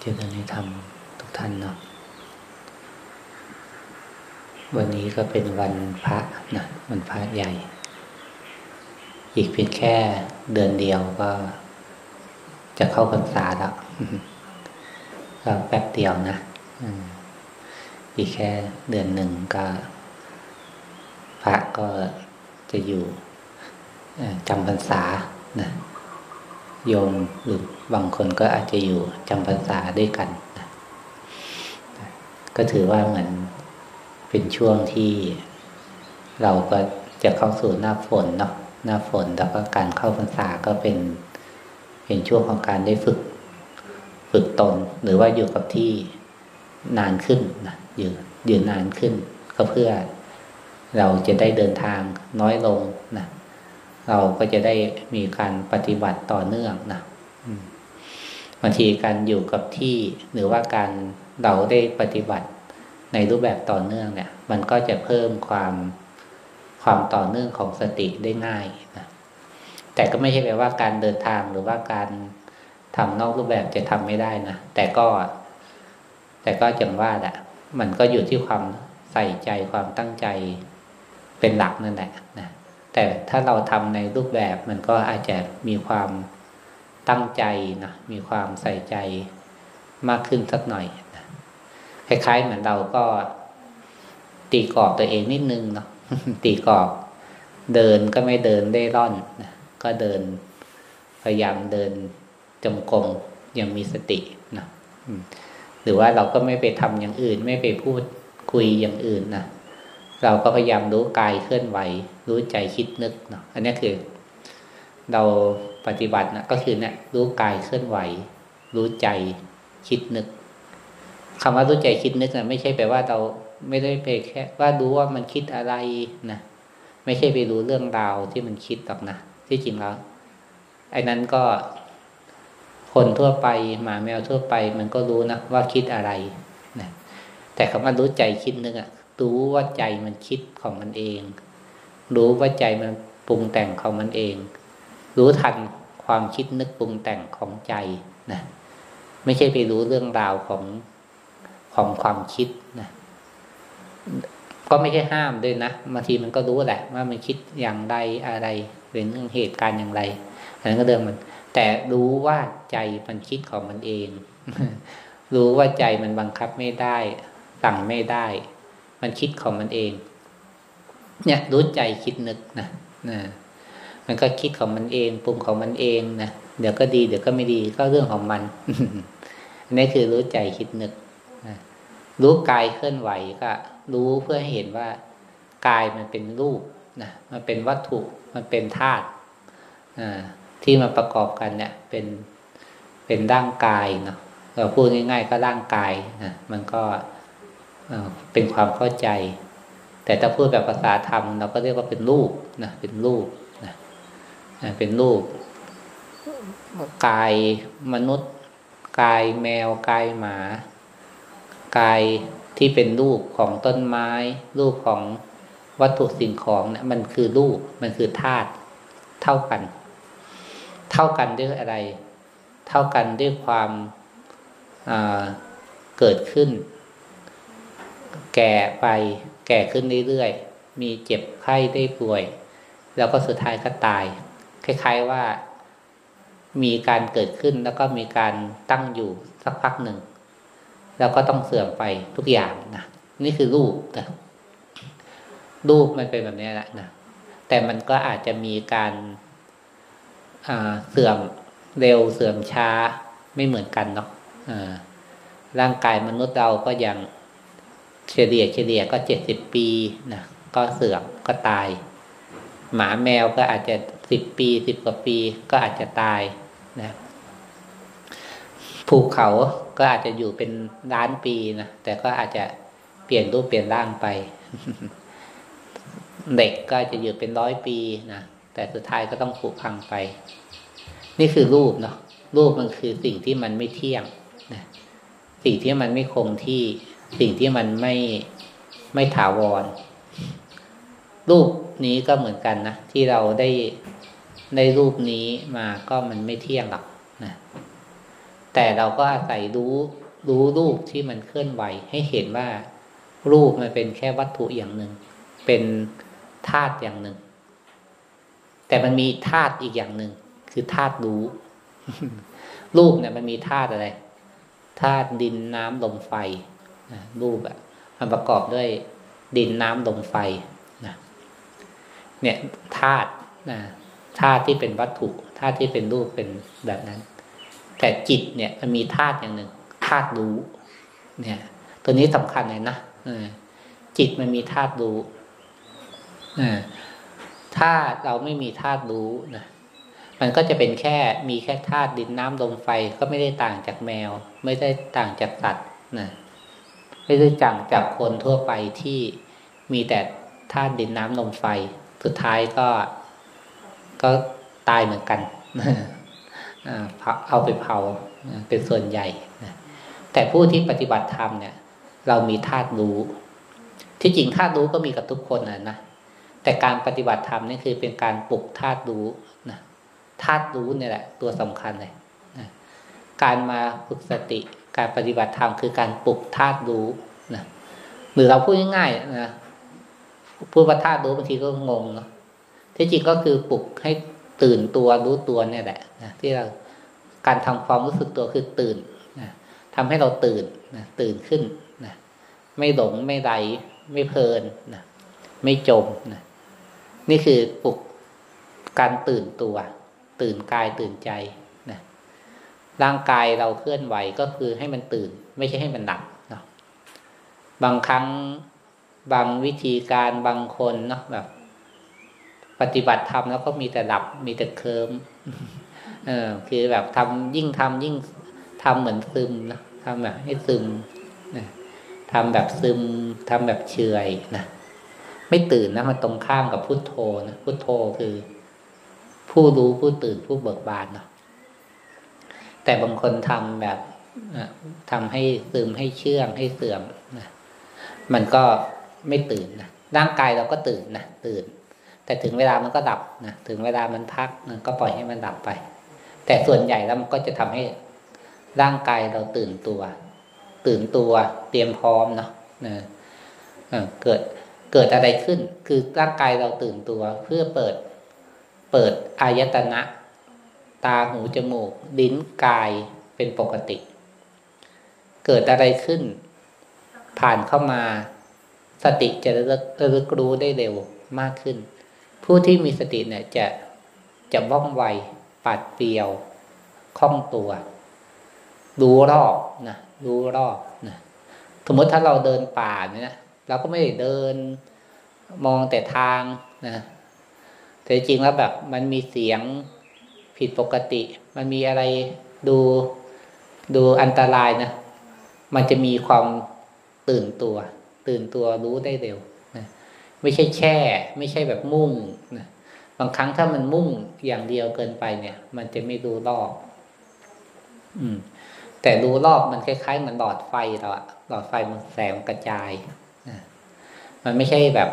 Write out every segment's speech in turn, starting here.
เจริญในธรรมทุกท่านเนาะวันนี้ก็เป็นวันพระนะวันพระใหญ่ อีกเพียงแค่เดือนเดียวก็ จะเข้าพรรษาแล้วก็แป๊บเดียวนะอีกแค่เดือนหนึ่งก็ พระก็จะอยู่จำพรรษานะ โยมหรือบางคนก็อาจจะอยู่จำพรรษาด้วยกันนะก็ถือว่าเหมือนเป็นช่วงที่เราก็จะเข้าสู่หน้าฝนเนาะหน้าฝนแล้วก็การเข้าพรรษาก็เป็นเป็นช่วงของการได้ฝึก ฝึกตนหรือว่าอยู่กับที่นานขึ้นนะอยู่ยืนนานขึ้น ก็เพื่อเราจะได้เดินทางน้อยลงนะ เราก็จะได้มีการปฏิบัติต่อเนื่องนะบางทีการอยู่กับที่หรือว่าการเราได้ปฏิบัติในรูปแบบต่อเนื่องเนี่ย มันก็จะเพิ่มความความต่อเนื่องของสติได้ง่ายนะแต่ก็ไม่ใช่แปลว่าการเดินทางหรือว่าการทำนอกรูปแบบจะทำไม่ได้นะแต่ก็ แต่ก็จังว่าแหละมันก็อยู่ที่ความใส่ใจความตั้งใจเป็นหลักนั่นแหละนะ แต่ถ้าเราทำในรูปแบบมันก็อาจจะมีความตั้งใจนะมีความใส่ใจมากขึ้นสักหน่อยนะคล้ายๆเหมือนเราก็ตีกรอบตัวเองนิดนึงเนาะตีกรอบ เดินก็ไม่เดินได้ร่อนนะก็เดินพยายามเดินจมกรมยังมีสตินะหรือว่าเราก็ไม่ไปทำอย่างอื่น ไม่ไปพูดคุยอย่างอื่นนะ เราก็พยายามรู้กายเคลื่อนไหว รู้ใจคิดนึกเนาะอันนี้คือ เราปฏิบัตินะก็คือเนี่ยรู้กายเคลื่อนไหว รู้ใจคิดนึกคำว่ารู้ใจคิดนึกนะไม่ใช่แปลว่าเราไม่ได้ไปแค่ ว่ารู้ว่ามันคิดอะไรนะไม่ใช่ไปรู้เรื่องราวที่มันคิดหรอกนะที่จริงแล้วไอ้นั้นก็คนทั่วไปหมาแมวทั่วไป มันก็รู้นะว่าคิดอะไรนะแต่คำว่ารู้ใจคิดนึกอะ รู้ว่าใจมันคิดของมันเอง รู้ว่าใจมันปรุงแต่งของมันเอง รู้ทันความคิดนึกปรุงแต่งของใจนะไม่ใช่ไปรู้เรื่องราวของของความคิดนะก็ไม่ใช่ห้ามด้วยนะบางทีมันก็รู้แหละ ว่ามันคิดอย่างใดอะไรเป็นเรื่องเหตุการณ์อย่างไรอันนั้นก็เดิมมัน แต่รู้ว่าใจมันคิดของมันเอง รู้ว่าใจมันบังคับไม่ได้สั่งไม่ได้ มันคิดของมันเอง เนี่ยรู้ใจคิดนึกนะนะมันก็คิดของมันเองปรุงของมันเองนะเดี๋ยวก็ดี เดี๋ยวก็ไม่ดีก็เรื่องของมันอันนี้คือรู้ใจคิดนึกนะรู้กายเคลื่อนไหวก็ รู้เพื่อให้เห็นว่ากายมันเป็นรูปนะมันเป็นวัตถุมันเป็นธาตุที่มาประกอบกันเนี่ย เป็นเป็นร่างกายเนาะเราพูดง่ายๆก็ร่างกายนะมันก็ เป็นความเข้าใจ แต่ถ้าพูดแบบภาษาธรรม เราก็เรียกว่าเป็นรูปนะเป็นรูปนะเป็นรูปกายมนุษย์กายแมวกายหมากายที่เป็นรูปของต้นไม้ รูปของวัตถุสิ่งของเนะี่ยมันคือรูปมันคือธาตุเท่ากัน เท่ากันด้วยอะไร เท่ากันด้วยความเกิดขึ้น แก่ไป แก่ขึ้นเรื่อยๆ มีเจ็บไข้ได้ป่วย แล้วก็สุดท้ายก็ตาย คล้าย ๆว่า มีการเกิดขึ้นแล้วก็มีการตั้งอยู่สักพักหนึ่ง แล้วก็ต้องเสื่อมไปทุกอย่างนะนี่คือรูปนะรูปมันเป็นแบบนี้แหละนะแต่มันก็อาจจะมีการเสื่อมเร็วเสื่อมช้าไม่เหมือนกันเนาะร่างกายมนุษย์เราก็ยัง เฉลี่ยเฉลี่ยก็เจ็ดสิบปีนะก็เสื่อมก็ตาย หมาแมวก็อาจจะสิบปีสิบกว่าปีก็อาจจะตายนะภูเขาก็อาจจะอยู่เป็นล้านปีนะแต่ก็อาจจะเปลี่ยนรูปเปลี่ยนร่างไป เด็กก็จะอยู่เป็นร้อยปีนะแต่สุดท้ายก็ต้องผุพังไป นี่คือรูปเนาะรูปมันคือสิ่งที่มันไม่เที่ยงนะสิ่งที่มันไม่คงที่ สิ่งที่มันไม่ไม่ถาวร รูปนี้ก็เหมือนกันนะ ที่เราได้ได้รูปนี้มาก็มันไม่เที่ยงหรอกนะแต่เราก็อาศัยรู้รู้รูปที่มันเคลื่อนไหว ให้เห็นว่ารูปมันเป็นแค่วัตถุอย่างหนึ่ง เป็นธาตุอย่างหนึ่ง แต่มันมีธาตุอีกอย่างหนึ่ง คือธาตุรู้ รูปเนี่ยมันมีธาตุอะไรธาตุดินน้ำลมไฟ นะรูปอะมันประกอบด้วยดินน้ำลมไฟนะเนี่ยธาตุนะธาตุที่เป็นวัตถุธาตุที่เป็นรูปเป็นแบบนั้น แต่จิตเนี่ยมันมีธาตุอย่างหนึ่งธาตุรู้ เนี่ย ตัวนี้สำคัญเลยนะจิตมันมีธาตุรู้ถ้าเราไม่มีธาตุรู้นะมันก็จะเป็นแค่มีแค่ธาตุดินน้ำลมไฟก็ไม่ได้ต่างจากแมว ไม่ได้ต่างจากสัตว์นะ ไม่ได้ต่างจากคนทั่วไปที่มีแต่ธาตุดินน้ำลมไฟ สุดท้ายก็ก็ตายเหมือนกันเอาไปเผาเป็นส่วนใหญ่แต่ผู้ที่ปฏิบัติธรรมเนี่ย เรามีธาตุรู้ ที่จริงธาตุรู้ก็มีกับทุกคนนะนะแต่การปฏิบัติธรรมนี่คือเป็นการปลุกธาตุรู้นะธาตุรู้เนี่ยแหละ ตัวสำคัญเลยนะการมาฝึกสติการปฏิบัติธรรมคือการปลุกธาตุรู้นะหรือเราพูดง่ายๆนะพูดว่าธาตุรู้บางทีก็งงเนาะที่จริงก็คือปลุกให้ตื่นตัวรู้ตัวเนี่ยแหละนะที่เราการทำความรู้สึกตัวคือตื่นนะทำให้เราตื่นนะตื่นขึ้นนะไม่หลงไม่ไหลไม่เพลินนะไม่จมนะนี่คือปลุกการตื่นตัว ตื่นกายตื่นใจ ร่างกายเราเคลื่อนไหวก็คือให้มันตื่น ไม่ใช่ให้มันหนักเนาะบางครั้งบางวิธีการบางคนเนาะแบบ ปฏิบัติธรรมแล้วก็มีแต่หลับมีแต่เคิมเออ คือแบบทำยิ่งทำยิ่งทำเหมือนซึมนะทำแบบให้ซึมนะทำแบบซึมทำแบบเฉยนะไม่ตื่นนะมันตรงข้ามกับพุโทโธนะพุโทโธคือ ผู้รู้ผู้ตื่นผู้เบิกบานเนาะ แต่บางคนทำแบบทำให้ซึมให้เชื่องให้เสื่อมนะมันก็ไม่ตื่นนะร่างกายเราก็ตื่นนะตื่น แต่ถึงเวลามันก็ดับนะถึงเวลามันพักนะก็ปล่อยให้มันดับไป แต่ส่วนใหญ่แล้วมันก็จะทำให้ร่างกายเราตื่นตัว ตื่นตัวเตรียมพร้อมเนาะนะเกิดเกิดอะไรขึ้น คือร่างกายเราตื่นตัวเพื่อเปิด เปิดอายตนะ ตาหูจมูก ลิ้นกายเป็นปกติ เกิดอะไรขึ้น ผ่านเข้ามาสติจะระลึกรู้ได้เร็วมากขึ้น ผู้ที่มีสติเนี่ยจะจะว่องไวปัดเปียวคล่องตัว รู้รอบนะรู้รอบนะสมมติถ้าเราเดินป่าเนี่ยเราก็ไม่ได้เดินมองแต่ทางนะแต่จริงแล้วแบบมันมีเสียง ผิดปกติ มันมีอะไรดูดูอันตรายนะ มันจะมีความตื่นตัว ตื่นตัวรู้ได้เร็วนะไม่ใช่แช่ ไม่ใช่แบบมุ่งนะบางครั้งถ้ามันมุ่งอย่างเดียวเกินไปเนี่ย มันจะไม่ดูรอบ อืม แต่ดูรอบมันคล้ายๆเหมือนหลอดไฟเราอะหลอดไฟมันแสงกระจายนะมันไม่ใช่แบบ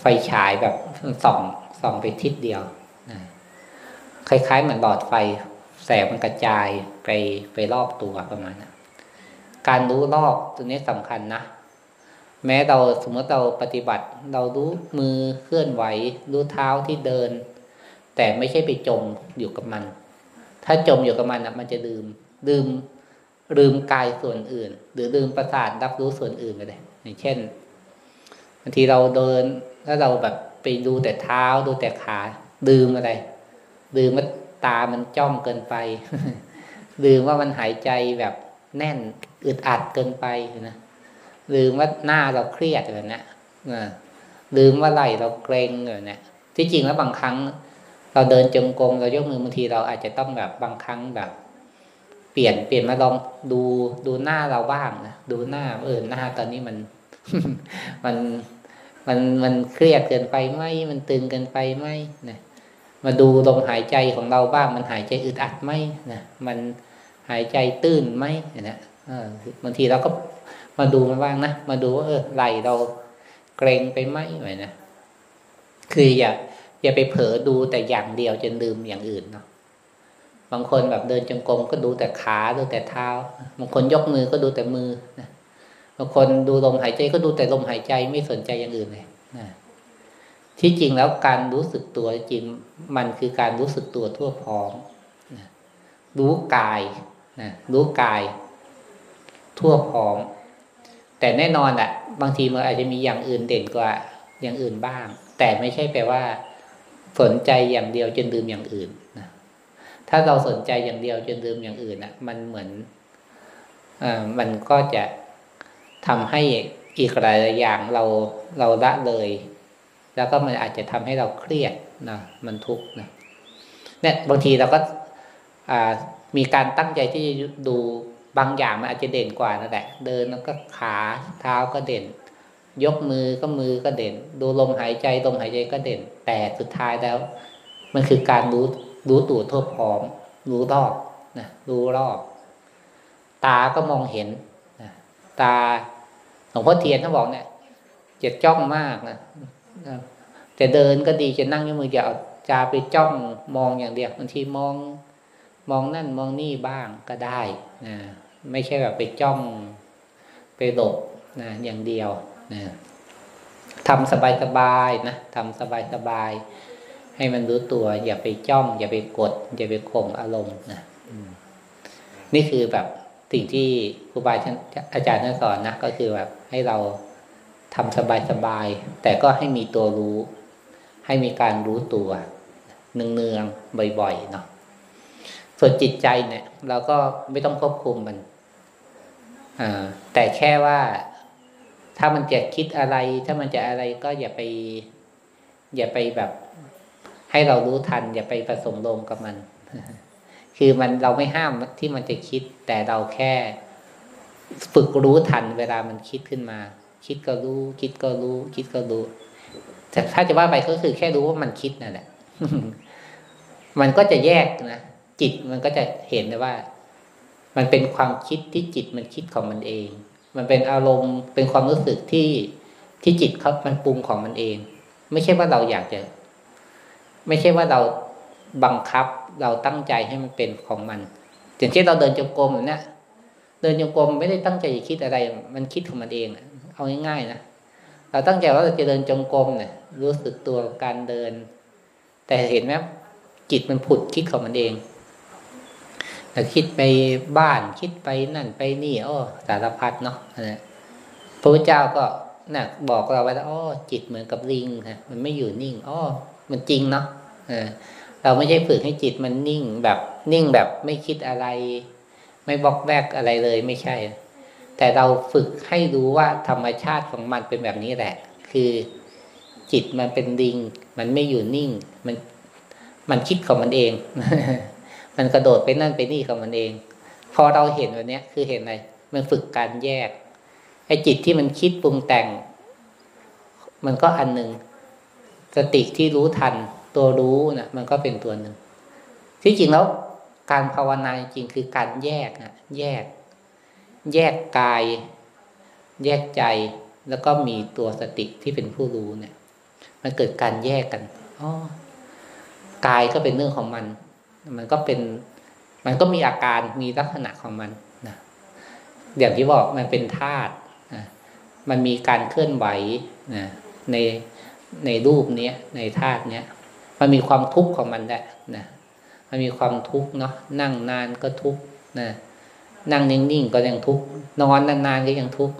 ไฟฉายแบบส่องส่องไปทิศเดียว คล้ายๆเหมือนหลอดไฟ แสงมันกระจายไปไปรอบตัวประมาณนั้นการรู้รอบตัวนี้สำคัญนะ แม้เราสมมติเราปฏิบัติ เรารู้มือเคลื่อนไหว รู้เท้าที่เดิน แต่ไม่ใช่ไปจมอยู่กับมัน ถ้าจมอยู่กับมันอะมันจะลืมลืมลืมกายส่วนอื่น หรือลืมประสาทรับรู้ส่วนอื่นไปเลยอย่างเช่นบางทีเราเดินแล้วเราแบบไปดูแต่เท้าดูแต่ขาลืมอะไร ลืมว่าตามันจ้องเกินไปลืมว่ามันหายใจแบบแน่นอึดอัดเกินไปนะลืมว่าหน้าเราเครียดแบบนี้ลืมว่าไหลเราเกรงแบบนี้ที่จริงแล้วบางครั้ง เราเดินจงกรมเรายกมือบางทีเราอาจจะต้องแบบบางครั้งแบบเปลี่ยนเปลี่ยนมาลองดูดูหน้าเราบ้างนะดูหน้าเออหน้าตอนนี้มัน มันมันมันเครียดเกินไปไหมมันตึงเกินไปไหมนะ มาดูลมหายใจของเราบ้าง มันหายใจอึดอัดไหมนะมันหายใจตื้นไหมนะบางทีเราก็มาดูมันบ้างนะมาดูว่าเออไหลเราเกรงไปไหมไหมนะคืออย่าอย่าไปเผลอดูแต่อย่างเดียวจนลืมอย่างอื่นเนาะบางคนแบบเดินจงกรมก็ดูแต่ขาดูแต่เท้า บางคนยกมือก็ดูแต่มือนะบางคนดูลมหายใจก็ดูแต่ลมหายใจไม่สนใจอย่างอื่นเลยนะ ที่จริงแล้วการรู้สึกตัวจริงมันคือการรู้สึกตัวทั่วพร้อมนะรู้กายนะรู้กาย ทั่วพร้อม แต่แน่นอนแหละบางทีมันอาจจะมีอย่างอื่นเด่นกว่าอย่างอื่นบ้าง แต่ไม่ใช่แปลว่า สนใจอย่างเดียวจนลืมอย่างอื่นนะถ้าเราสนใจอย่างเดียวจนลืมอย่างอื่นอะ มันเหมือนอมันก็จะทำให้อีกหลายอย่างเราเราละเลย แล้วก็มันอาจจะทำให้เราเครียดนะมันทุกข์นะเนี่ยบางทีเราก็มีการตั้งใจที่จะดูบางอย่างมันอาจจะเด่นกว่านั่นแหละ เดินแล้วก็ขาเท้าก็เด่น ยกมือก็มือก็เด่น ดูลมหายใจลมหายใจก็เด่น แต่สุดท้ายแล้ว มันคือการรู้รู้ตัวทั่วพร้อม รู้รอบนะรู้รอบ ตาก็มองเห็นนะตาหลวงพ่อเทียนท่านบอกเนี่ยจะจ้องมากนะ จะเดินก็ดีจะนั่งยมือจะเอาจะไปจ้องมองอย่างเดียวบางทีมองมองนั่นมองนี่บ้างก็ได้นะไม่ใช่แบบไปจ้องไปหลบนะอย่างเดียวนะทำสบายๆนะทำสบายๆให้มันรู้ตัว อย่าไปจ้อง อย่าไปกด อย่าไปข่มอารมณ์นะนี่คือแบบสิ่งที่ครูบาอาจารย์ท่านสอนนะก็คือแบบให้เรา ทำสบายๆแต่ก็ให้มีตัวรู้ ให้มีการรู้ตัวเนืองๆบ่อยๆเนาะส่วนจิตใจเนี่ย เราก็ไม่ต้องควบคุมมันแต่แค่ว่าถ้ามันจะคิดอะไร ถ้ามันจะอะไรก็อย่าไป อย่าไปแบบ ให้เรารู้ทัน อย่าไปผสมลมกับมัน คือมันเราไม่ห้ามที่มันจะคิด แต่เราแค่ฝึกรู้ทันเวลามันคิดขึ้นมา คิดก็รู้ คิดก็รู้ คิดก็รู้ แต่ถ้าจะว่าไปก็คือแค่รู้ว่ามันคิดนั่นแหละ มันก็จะแยกนะจิตมันก็จะเห็นเลยว่า มันเป็นความคิดที่จิตมันคิดของมันเอง มันเป็นอารมณ์เป็นความรู้สึกที่ที่จิตเขามันปรุงของมันเอง ไม่ใช่ว่าเราอยากจะ ไม่ใช่ว่าเราบังคับเราตั้งใจให้มันเป็นของมันอย่างเช่นเราเดินจงกรมเนี่ยเดินจงกรมไม่ได้ตั้งใจจะคิดอะไร มันคิดของมันเอง เอาง่ายๆนะเราตั้งใจว่าเราจะเดินจงกรมเนี่ยรู้สึกตัวการเดิน แต่เห็นไหมจิตมันผุดคิดของมันเองแต่คิดไปบ้านคิดไปนั่นไปนี่โอ้สารพัดเนาะพระพุทธเจ้าก็นะบอกเราไว้แล้วอ้อจิตเหมือนกับลิงนะมันไม่อยู่นิ่งอ้อมันจริงเนาะเราไม่ใช่ฝึกให้จิตมันนิ่งแบบนิ่งแบบไม่คิดอะไร ไม่บอกแวกอะไรเลยไม่ใช่ แต่เราฝึกให้รู้ว่าธรรมชาติของมันเป็นแบบนี้แหละ คือจิตมันเป็นดิง มันไม่อยู่นิ่ง มันมันคิดของมันเอง มันกระโดดไปนั่นไปนี่ของมันเอง พอเราเห็นวันนี้คือเห็นอะไร มันฝึกการแยกไอ้จิตที่มันคิดปรุงแต่ง มันก็อันหนึ่งสติที่รู้ทันตัวรู้นะมันก็เป็นตัวหนึ่งที่จริงแล้วการภาวนาจริงคือการแยกนะแยก แยกกาย แยกใจแล้วก็มีตัวสติที่เป็นผู้รู้เนี่ย มันเกิดการแยกกันอ๋อกายก็เป็นเรื่องของมัน มันก็เป็น มันก็มีอาการมีลักษณะของมันนะอย่างที่บอกมันเป็นธาตุนะมันมีการเคลื่อนไหวนะในในรูปเนี้ยในธาตุเนี้ยมันมีความทุกข์ของมันแหละนะมันมีความทุกข์เนาะนั่งนานก็ทุกข์นะ นั่งนิ่งๆก็ยังทุกข์นอนนานๆก็ยังทุกข์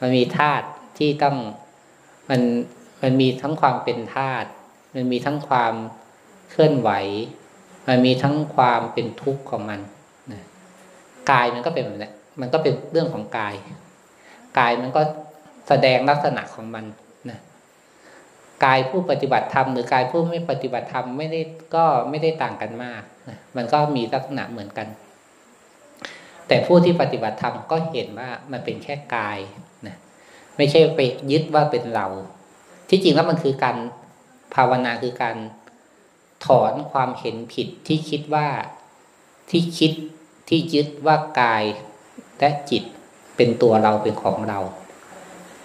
มันมีธาตุที่ต้องมันมันมีทั้งความเป็นธาตุมันมีทั้งความเคลื่อนไหว มันมีทั้งความเป็นทุกข์ของมันกายมันก็เป็นแบบนี้มันก็เป็นเรื่องของกาย กายมันก็แสดงลักษณะของมันกายผู้ปฏิบัติธรรมหรือกายผู้ไม่ปฏิบัติธรรมไม่ได้ก็ไม่ได้ต่างกันมากนะมันก็มีลักษณะเหมือนกัน แต่ผู้ที่ปฏิบัติธรรมก็เห็นว่ามันเป็นแค่กายนะไม่ใช่ไปยึดว่าเป็นเรา ที่จริงแล้วมันคือการภาวนาคือการถอนความเห็นผิดที่คิดว่าที่คิดที่ยึดว่ากายและจิตเป็นตัวเราเป็นของเรา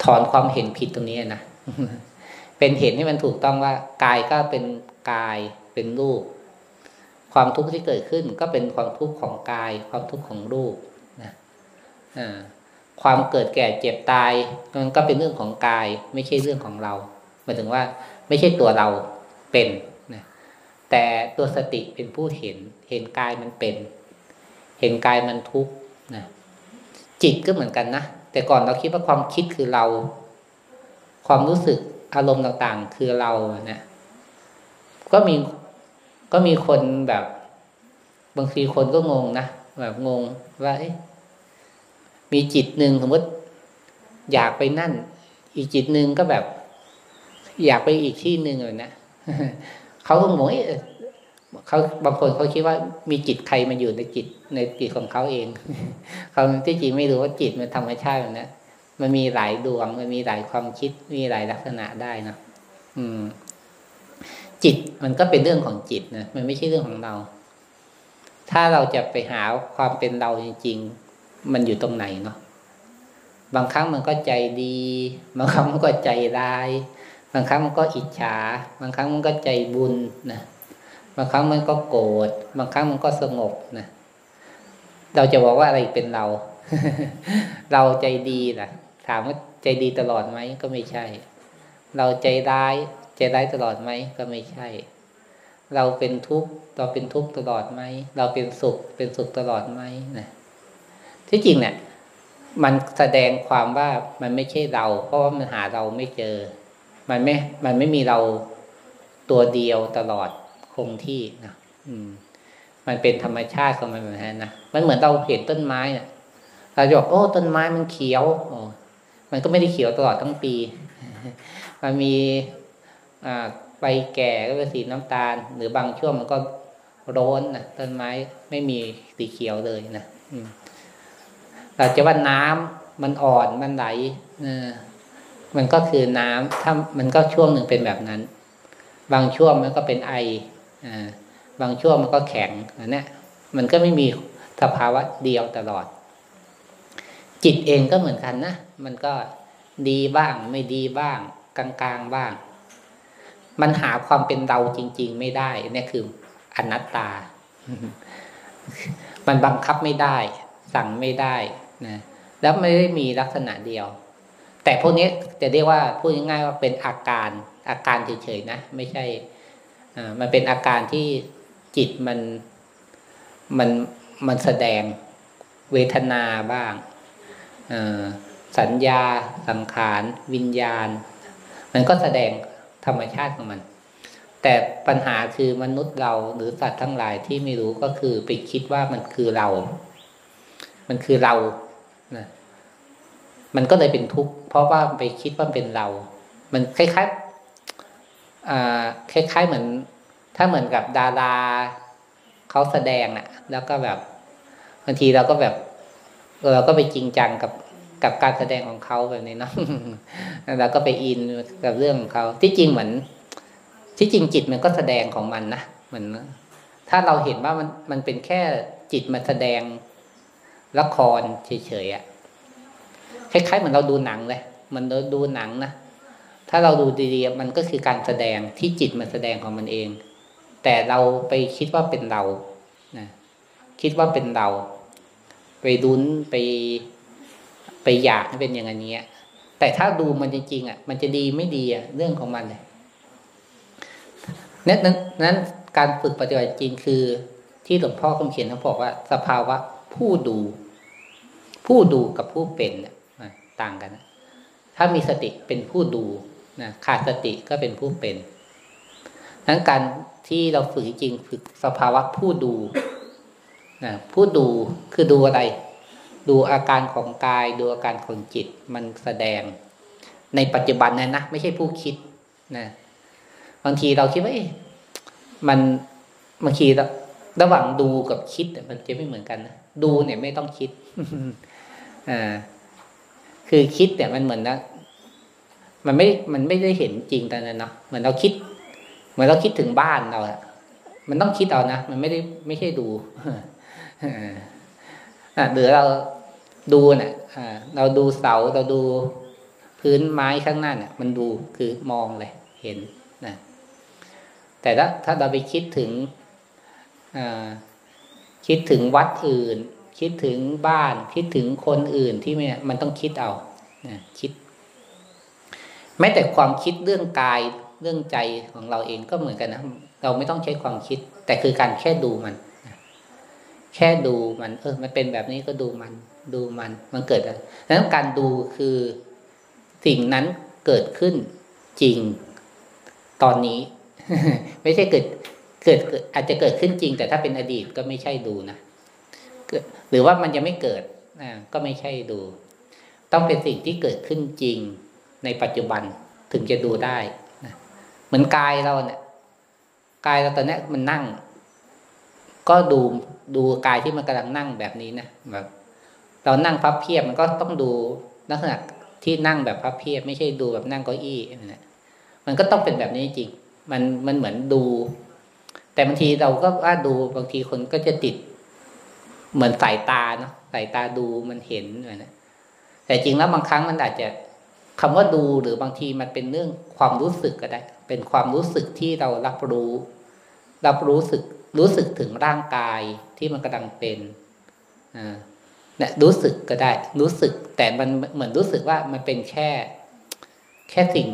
ถอนความเห็นผิดตรงนี้นะเป็นเห็นให้มันถูกต้องว่ากายก็เป็นกายเป็นรูป ความทุกข์ที่เกิดขึ้นก็เป็นความทุกข์ของกาย ความทุกข์ของรูปนะความเกิดแก่เจ็บตายมันก็เป็นเรื่องของกาย ไม่ใช่เรื่องของเราหมายถึงว่าไม่ใช่ตัวเราเป็นนะแต่ตัวสติเป็นผู้เห็น เห็นกายมันเป็น เห็นกายมันทุกข์นะจิตก็เหมือนกันนะแต่ก่อนเราคิดว่าความคิดคือเรา ความรู้สึกอารมณ์ต่างๆ คือเรานะก็มี ก็มีคนแบบ บางทีคนก็งงนะแบบงงว่ามีจิตหนึ่งสมมติ อยากไปนั่น อีกจิตหนึ่งก็แบบ อยากไปอีกที่หนึ่งเลยนะเขาก็งงเขาบางคนเขาคิดว่ามีจิตใครมาอยู่ในจิตในจิตของเขาเอง เขาที่จริงไม่รู้ว่าจิตมันธรรมชาติแบบนั้นมันมีหลายดวง มันมีหลายความคิด มีหลายลักษณะได้นะอืม จิตมันก็เป็นเรื่องของจิตนะมันไม่ใช่เรื่องของเรา ถ้าเราจะไปหาความเป็นเราจริง ๆ มันอยู่ตรงไหนเนาะบางครั้งมันก็ใจดี บางครั้งมันก็ใจร้าย บางครั้งมันก็อิจฉา บางครั้งมันก็ใจบุญนะบางครั้งมันก็โกรธบางครั้งมันก็สงบนะเราจะบอกว่าอะไรเป็นเรา เราใจดีนะถามว่าใจดีตลอดไหมก็ไม่ใช่ เราใจร้าย ใจร้ายตลอดไหมก็ไม่ใช่ เราเป็นทุกข์เราเป็นทุกข์ตลอดไหมเราเป็นสุขเป็นสุขตลอดไหมนะที่จริงเนี่ยมันแสดงความว่ามันไม่ใช่เรา เพราะว่ามันหาเราไม่เจอ มันไม่ มันไม่มีเราตัวเดียวตลอดคงที่นะอืม มันเป็นธรรมชาติของมันแบบนั้นนะมันเหมือนเราเห็นต้นไม้นี่ยเราจะบอกโอ้ต้นไม้มันเขียวโอ้มันก็ไม่ได้เขียวตลอดทั้งปี มันมี ใบแก่ก็เป็นสีน้ำตาล หรือบางช่วงมันก็ร้อนนะต้นไม้ไม่มีสีเขียวเลยนะเราจะว่าน้ำมันอ่อนมันไหลมันก็คือน้ำถ้ามันก็ช่วงหนึ่งเป็นแบบนั้น บางช่วงมันก็เป็นไออบางช่วงมันก็แข็งอันนี้มันก็ไม่มีสภาวะเดียวตลอด จิตเองก็เหมือนกันนะมันก็ดีบ้างไม่ดีบ้าง กลางๆบ้าง มันหาความเป็นเราจริง ๆ ไม่ได้ นี่คืออนัตตา มันบังคับไม่ได้ สั่งไม่ได้นะแล้วไม่ได้มีลักษณะเดียว แต่พวกนี้จะเรียกว่าพูดง่ายๆว่าเป็นอาการอาการเฉยๆนะไม่ใช่อ่ามันเป็นอาการที่จิตมันมันมันแสดงเวทนาบ้างสัญญาสังขาร วิญญาณ มันก็แสดง ธรรมชาติของมัน แต่ปัญหาคือมนุษย์เราหรือสัตว์ทั้งหลายที่ไม่รู้ก็คือไปคิดว่ามันคือเรา มันคือเรานะมันก็เลยเป็นทุกข์เพราะว่าไปคิดว่าเป็นเรา มันคล้ายๆคล้ายๆเหมือน ถ้าเหมือนกับดาราเขาแสดงอะแล้วก็แบบบางทีเราก็แบบเราก็ไปจริงจังกับ กับการแสดงของเขาแบบนี้เนาะเราก็ไปอินกับเรื่องของเขาที่จริงเหมือน ที่จริงจิตมันก็แสดงของมันนะเหมือนถ้าเราเห็นว่ามันมันเป็นแค่จิตมาแสดงละครเฉยๆอะ่ะคล้ายๆเหมือนเราดูหนังเลยมันดูหนังนะถ้าเราดูดีๆมันก็คือการแสดงที่จิตมันแสดงของมันเอง แต่เราไปคิดว่าเป็นเรานะคิดว่าเป็นเรา ไปดุนไป ไปอยากให้เป็นอย่างนี้แต่ถ้าดูมันจริงๆอะ มันจะดีไม่ดีอะเรื่องของมันเลยนั้นนั้นการฝึกปฏิบัติจริงคือ ที่หลวงพ่อคำเขียนเขาบอกว่า สภาวะผู้ดู ผู้ดูกับผู้เป็นต่างกันถ้ามีสติเป็นผู้ดูนะขาดสติก็เป็นผู้เป็นทั้งการที่เราฝึกจริงฝึกสภาวะผู้ดูนะผู้ดูคือดูอะไร ดูอาการของกาย ดูอาการของจิตมันแสดง ในปัจจุบันนะนะไม่ใช่ผู้คิดนะบางทีเราคิดว่ามันบางทีระหว่างดูกับคิดมันจะไม่เหมือนกันนะดูเนี่ยไม่ต้องคิดอ่าคือคิดเนี่ยมันเหมือนนะมันไม่ มันไม่ได้เห็นจริงตอนนั้นเนาะเหมือนเราคิด เหมือนเราคิดถึงบ้านเราอะมันต้องคิดเอานะ มันไม่ได้ไม่ใช่ดู หรือเราดูเนะ่ะเราดูเสาเราดูพื้นไม้ข้างหน้าเนี่ยมันดูคือมองเลย เห็นนะแต่ถ้าถ้าเราไปคิดถึงคิดถึงวัดอื่น คิดถึงบ้าน คิดถึงคนอื่นที่มันต้องคิดเอานะคิดแม้แต่ความคิดเรื่องกายเรื่องใจของเราเองก็เหมือนกันนะเราไม่ต้องใช้ความคิด แต่คือการแค่ดูมัน ค่ดูมัน เออ มันเป็นแบบนี้ก็ดูมัน ดูมัน มันเกิดอะไรดังนั้นการดูคือสิ่งนั้นเกิดขึ้นจริงตอนนี้ ไม่ใช่เกิดเกิดอาจจะเกิดขึ้นจริง แต่ถ้าเป็นอดีตก็ไม่ใช่ดูนะหรือว่ามันยังไม่เกิดก็ไม่ใช่ดู ต้องเป็นสิ่งที่เกิดขึ้นจริงในปัจจุบันถึงจะดูได้เหมือนกายเราเนี่ยกายเราตอนนี้มันนั่ง ก็ดู ดูกายที่มันกำลังนั่งแบบนี้นะแบบเรานั่งพับเพียบมันก็ต้องดูลักษณะที่นั่งแบบพับเพียบ ไม่ใช่ดูแบบนั่งเก้าอี้นะมันก็ต้องเป็นแบบนี้จริง มันมันเหมือนดู แต่บางทีเราก็ว่าดูบางทีคนก็จะติด เหมือนสายตาเนาะสายตาดูมันเห็นนะแต่จริงแล้วบางครั้งมันอาจจะคำว่าดูหรือบางทีมันเป็นเรื่องความรู้สึกก็ได้ เป็นความรู้สึกที่เรารับรู้ รับรู้สึก รู้สึกถึงร่างกายที่มันกำลังเป็นเนี่ยรู้สึกก็ได้ รู้สึก แต่มันเหมือนรู้สึกว่ามันเป็นแค่ แค่สิ่ง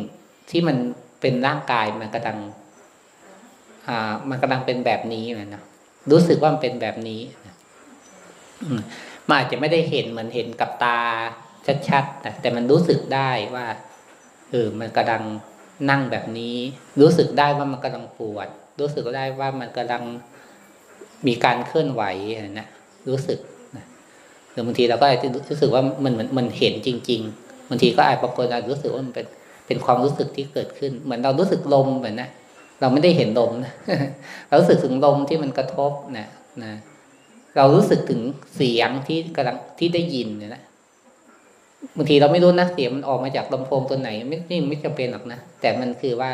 ที่มันเป็นร่างกายมันกำลัง อ่า มันกำลังเป็นแบบนี้นะรู้สึกว่ามันเป็นแบบนี้มันอาจจะไม่ได้เห็นเหมือนเห็นกับตาชัดๆนะแต่มันรู้สึกได้ว่าเออมันกำลังนั่งแบบนี้ รู้สึกได้ว่ามันกำลังปวด รู้สึกได้ว่ามันกำลังมีการเคลื่อนไหวนะรู้สึกนะหรือบางทีเราก็อาจจะรู้สึกว่ามันเหมือนมันเห็นจริง ๆบางทีก็อาจบางคนอาจรู้สึกว่ามันเป็นเป็นความรู้สึกที่เกิดขึ้น เหมือนเรารู้สึกลมเหมือนนะเราไม่ได้เห็นลมนะเรารู้สึกถึงลมที่มันกระทบนะนะเรารู้สึกถึงเสียงที่กำลังที่ได้ยินเนี่ยนะบางทีเราไม่รู้นะเสียงมันออกมาจากลำโพงตัวไหน ไม่ไม่ไม่จำเป็นหรอกนะแต่มันคือว่า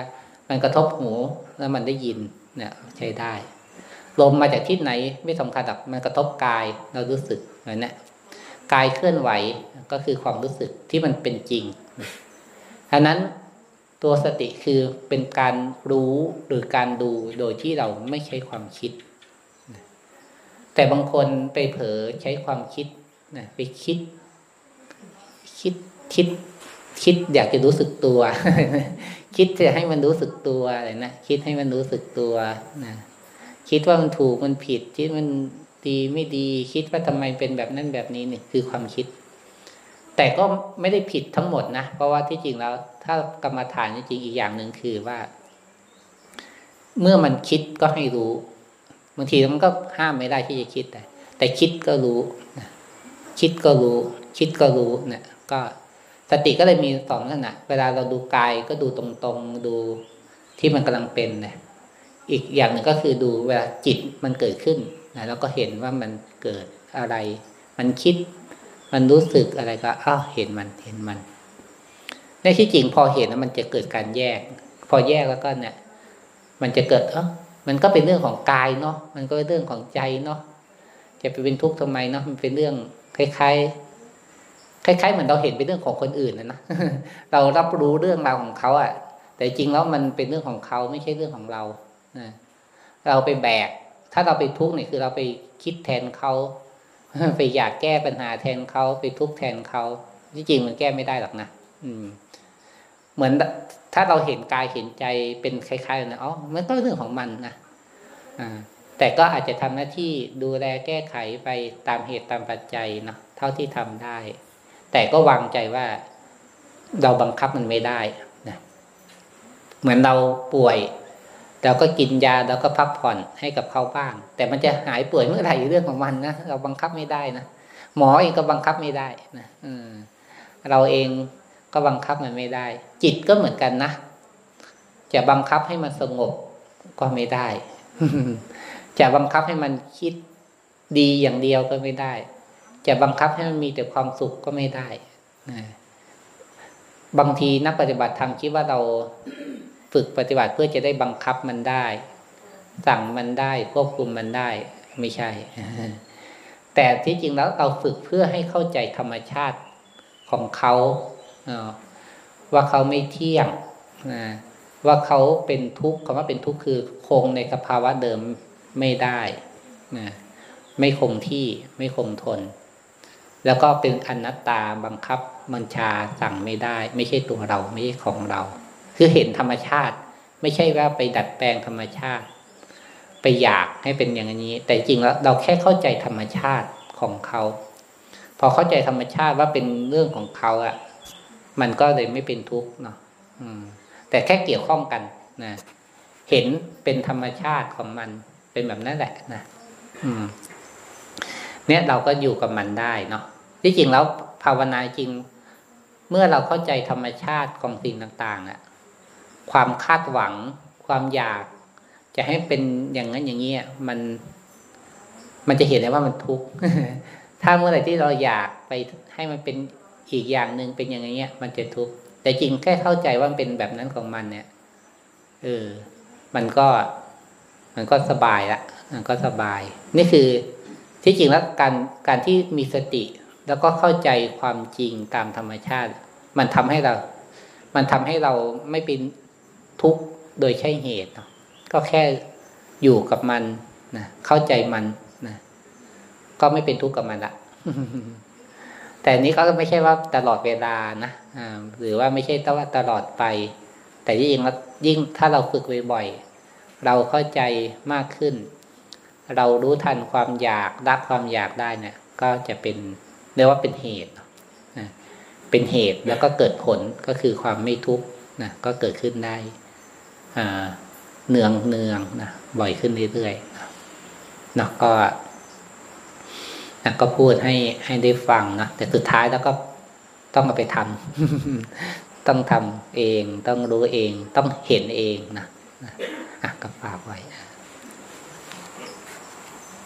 มันกระทบหูแล้วมันได้ยินเนี่ยใช้ได้ลมมาจากที่ไหนไม่สำคัญหรอกมันกระทบกายเรารู้สึกเหมือนนะกายเคลื่อนไหวก็คือความรู้สึกที่มันเป็นจริงฉะนั้นตัวสติคือเป็นการรู้หรือการดูโดยที่เราไม่ใช้ความคิด แต่บางคนไปเผลอใช้ความคิดนะไปคิด คิดคิดคิดอยากจะรู้สึกตัว คิดจะให้มันรู้สึกตัวอะไรนะคิดให้มันรู้สึกตัวนะคิดว่ามันถูกมันผิด คิดมันดีไม่ดี คิดว่าทำไมเป็นแบบนั้นแบบนี้นี่คือความคิด แต่ก็ไม่ได้ผิดทั้งหมดนะเพราะว่าที่จริงแล้ว ถ้ากรรมฐานจริงอีกอย่างหนึ่งคือว่า เมื่อมันคิดก็ให้รู้บางทีมันก็ห้ามไม่ได้ที่จะคิดแต่แต่คิดก็รู้คิดก็รู้ คิดก็รู้เนะก็ สติก็เลยมีสองลักษณะ เวลาเราดูกายก็ดูตรงๆดูที่มันกำลังเป็นนะอีกอย่างหนึ่งก็คือดูเวลาจิตมันเกิดขึ้นนะแล้วก็เห็นว่ามันเกิดอะไร มันคิด มันรู้สึกอะไรก็อ้าวเห็นมันเห็นมัน ในที่จริงพอเห็นแล้วมันจะเกิดการแยก พอแยกแล้วก็เนี่ย มันจะเกิดเออมันก็เป็นเรื่องของกายเนาะมันก็เป็นเรื่องของใจเนาะจะไปเป็นทุกข์ทำไมเนาะมันเป็นเรื่องคล้าย คล้ายๆเหมือนเราเห็นเป็นเรื่องของคนอื่นนะนะเรารับรู้เรื่องราวของเขาอะ แต่จริงแล้วมันเป็นเรื่องของเขาไม่ใช่เรื่องของเรานะเราไปแบก ถ้าเราไปทุกข์เนี่ยคือเราไปคิดแทนเขาไปอยากแก้ปัญหาแทนเขาไปทุกข์แทนเขาที่จริงมันแก้ไม่ได้หรอกนะอืม เหมือนถ้าเราเห็นกายเห็นใจเป็นคล้ายๆนะอ๋อมันก็เรื่องของมันนะอ่าแต่ก็อาจจะทำหน้าที่ดูแลแก้ไขไปตามเหตุตามปัจจัยเนาะเท่าที่ทำได้ แต่ก็วางใจว่าเราบังคับมันไม่ได้นะเหมือนเราป่วย เราก็กินยาเราก็พักผ่อนให้กับเขาบ้าง แต่มันจะหายป่วยเมื่อไหร่เรื่องของมันนะเราบังคับไม่ได้นะหมอเองก็บังคับไม่ได้นะอืมเราเองก็บังคับมันไม่ได้ จิตก็เหมือนกันนะจะบังคับให้มันสงบก็ไม่ได้ จะบังคับให้มันคิดดีอย่างเดียวก็ไม่ได้ จะบังคับให้มันมีแต่ความสุขก็ไม่ได้นะบางทีนักปฏิบัติธรรมคิดว่าเราฝึกปฏิบัติเพื่อจะได้บังคับมันได้ สั่งมันได้ควบคุมมันได้ ไม่ใช่ แต่ที่จริงแล้วเราฝึกเพื่อให้เข้าใจธรรมชาติของเขาว่าเขาไม่เที่ยงว่าเขาเป็นทุกข์คำว่าเป็นทุกข์คือคงในสภาวะเดิมไม่ได้ ไม่คงที่ไม่คงทน แล้วก็เป็นอนัตตาบังคับบัญชาสั่งไม่ได้ ไม่ใช่ตัวเราไม่ใช่ของเรา คือเห็นธรรมชาติ ไม่ใช่ว่าไปดัดแปลงธรรมชาติ ไปอยากให้เป็นอย่างนี้ แต่จริงแล้วเราแค่เข้าใจธรรมชาติของเขา พอเข้าใจธรรมชาติว่าเป็นเรื่องของเขาอะมันก็เลยไม่เป็นทุกข์เนาะแต่แค่เกี่ยวข้องกันนะเห็นเป็นธรรมชาติของมันเป็นแบบนั้นแหละนะอืม เนี่ยเราก็อยู่กับมันได้เนาะ ที่จริงแล้วภาวนาจริง เมื่อเราเข้าใจธรรมชาติของสิ่งต่างๆอะความคาดหวัง ความอยาก จะให้เป็นอย่างนั้นอย่างนี้มัน มันจะเห็นได้ว่ามันทุกข์ถ้าเมื่อไหร่ที่เราอยากไปให้มันเป็นอีกอย่างหนึ่งเป็นอย่างนี้ย มันจะทุกข์แต่จริงแค่เข้าใจว่ามันเป็นแบบนั้นของมันเนี่ยเออ มันก็ มันก็สบายละมันก็สบาย นี่คือที่จริงแล้วการการที่มีสติ แล้วก็เข้าใจความจริงตามธรรมชาติ มันทำให้เรา มันทำให้เราไม่เป็นทุกข์โดยใช่เหตุ ก็แค่อยู่กับมันนะเข้าใจมันนะก็ไม่เป็นทุกข์กับมันละแต่นี้ก็ไม่ใช่ว่าตลอดเวลานะอ่าหรือว่าไม่ใช่ว่าตลอดไป แต่ยิ่งยิ่งถ้าเราฝึกบ่อยๆเราเข้าใจมากขึ้น เรารู้ทันความอยากรักความอยากได้เนี่ย ก็จะเป็น เรียกว่าเป็นเหตุนะเป็นเหตุแล้วก็เกิดผลก็คือความไม่ทุกข์นะก็เกิดขึ้นได้เนืองเนืองนะบ่อยขึ้นเรื่อยๆนะก็นะก็พูดให้ให้ได้ฟังนะแต่สุดท้ายแล้วก็ต้องเอาไปทำต้องทำเอง ต้องรู้เอง ต้องเห็นเองนะนะก็ฝากไว้